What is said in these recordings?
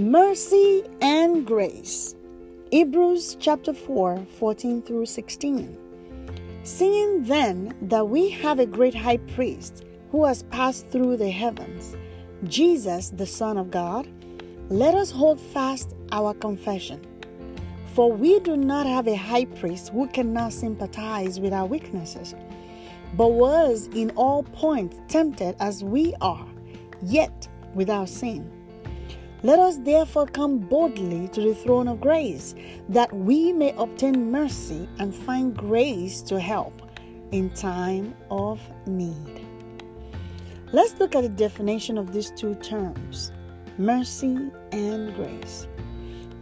Mercy and grace. Hebrews chapter 4, 14 through 16. Seeing then that we have a great high priest who has passed through the heavens, Jesus, the Son of God, let us hold fast our confession. For we do not have a high priest who cannot sympathize with our weaknesses, but was in all points tempted as we are, yet without sin. Let us therefore come boldly to the throne of grace, that we may obtain mercy and find grace to help in time of need. Let's look at the definition of these two terms mercy and grace.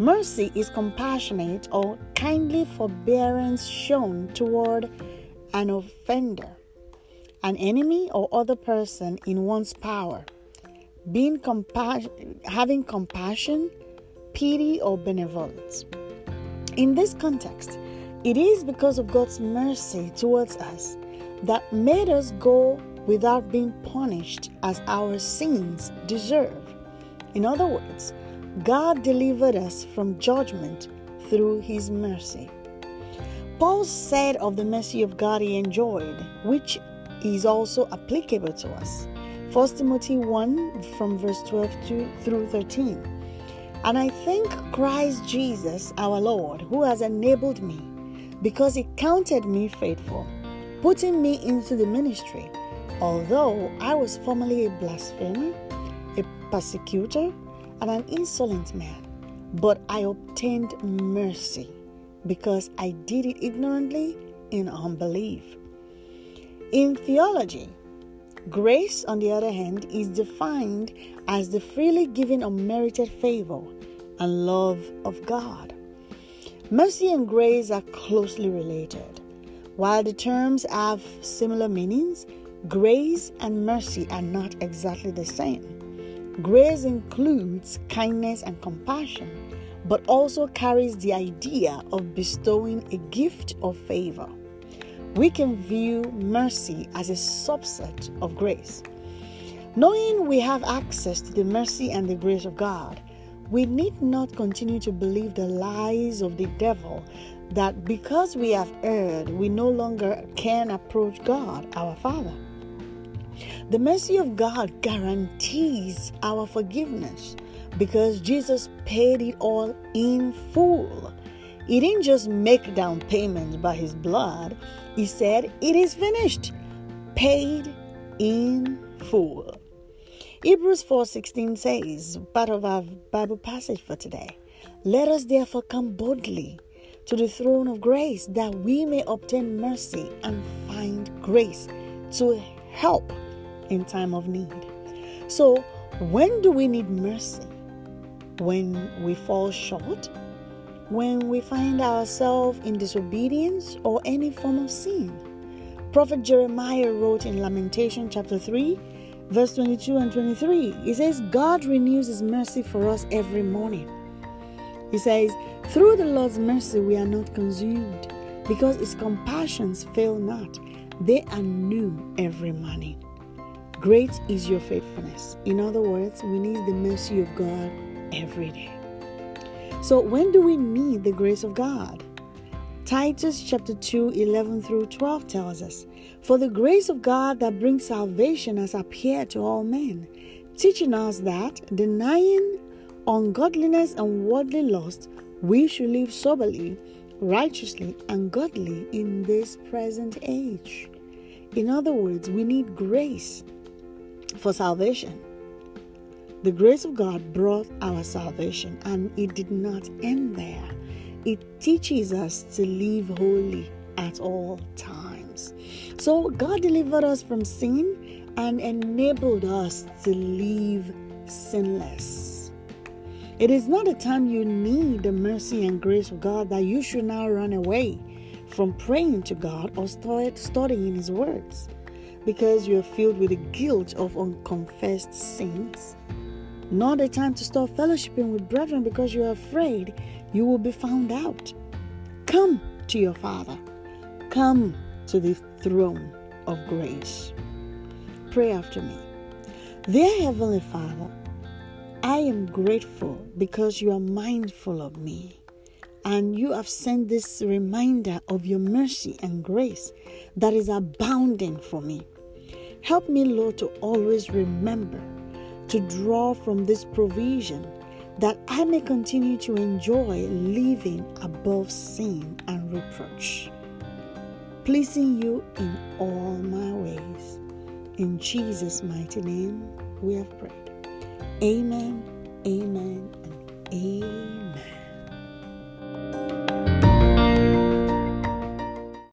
Mercy is compassionate or kindly forbearance shown toward an offender, an enemy, or other person in one's power being compa- having compassion, pity, or benevolence. In this context, it is because of God's mercy towards us that made us go without being punished as our sins deserve. In other words, God delivered us from judgment through his mercy. Paul said of the mercy of God he enjoyed, which is also applicable to us. 1 Timothy 1 from verse 12 to, through 13. And I thank Christ Jesus our Lord, who has enabled me, because he counted me faithful, putting me into the ministry, although I was formerly a blasphemer, a persecutor, and an insolent man. But I obtained mercy, because I did it ignorantly in unbelief. In theology, Grace, on the other hand, is defined as the freely given unmerited favor and love of God. Mercy and grace are closely related. While the terms have similar meanings, grace and mercy are not exactly the same. Grace includes kindness and compassion, but also carries the idea of bestowing a gift of favor we can view mercy as a subset of grace. Knowing we have access to the mercy and the grace of God, we need not continue to believe the lies of the devil that because we have erred, we no longer can approach God, our Father. The mercy of God guarantees our forgiveness because Jesus paid it all in full. He didn't just make down payments by his blood, he said, It is finished, paid in full. Hebrews 4:16 says, part of our Bible passage for today. Let us therefore come boldly to the throne of grace that we may obtain mercy and find grace to help in time of need. So, when do we need mercy? When we fall short? When we find ourselves in disobedience or any form of sin. Prophet Jeremiah wrote in Lamentation chapter 3, verse 22 and 23, he says, God renews his mercy for us every morning. He says, Through the Lord's mercy we are not consumed, because his compassions fail not. They are new every morning. Great is your faithfulness. In other words, we need the mercy of God every day. So, when do we need the grace of God? Titus chapter 2, 11 through 12 tells us, For the grace of God that brings salvation has appeared to all men, teaching us that, denying ungodliness and worldly lust, we should live soberly, righteously, and godly in this present age. In other words, we need grace for salvation. The grace of God brought our salvation, and it did not end there. It teaches us to live holy at all times. So, God delivered us from sin and enabled us to live sinless. It is not a time you need the mercy and grace of God that you should now run away from praying to God or start studying His words because you are filled with the guilt of unconfessed sins not a time to stop fellowshipping with brethren because you are afraid you will be found out. Come to your Father. Come to the throne of grace. Pray after me. Dear Heavenly Father, I am grateful because you are mindful of me and you have sent this reminder of your mercy and grace that is abounding for me. Help me, Lord, to always remember to draw from this provision that I may continue to enjoy living above sin and reproach, pleasing you in all my ways. In Jesus' mighty name, we have prayed. Amen, amen, and amen.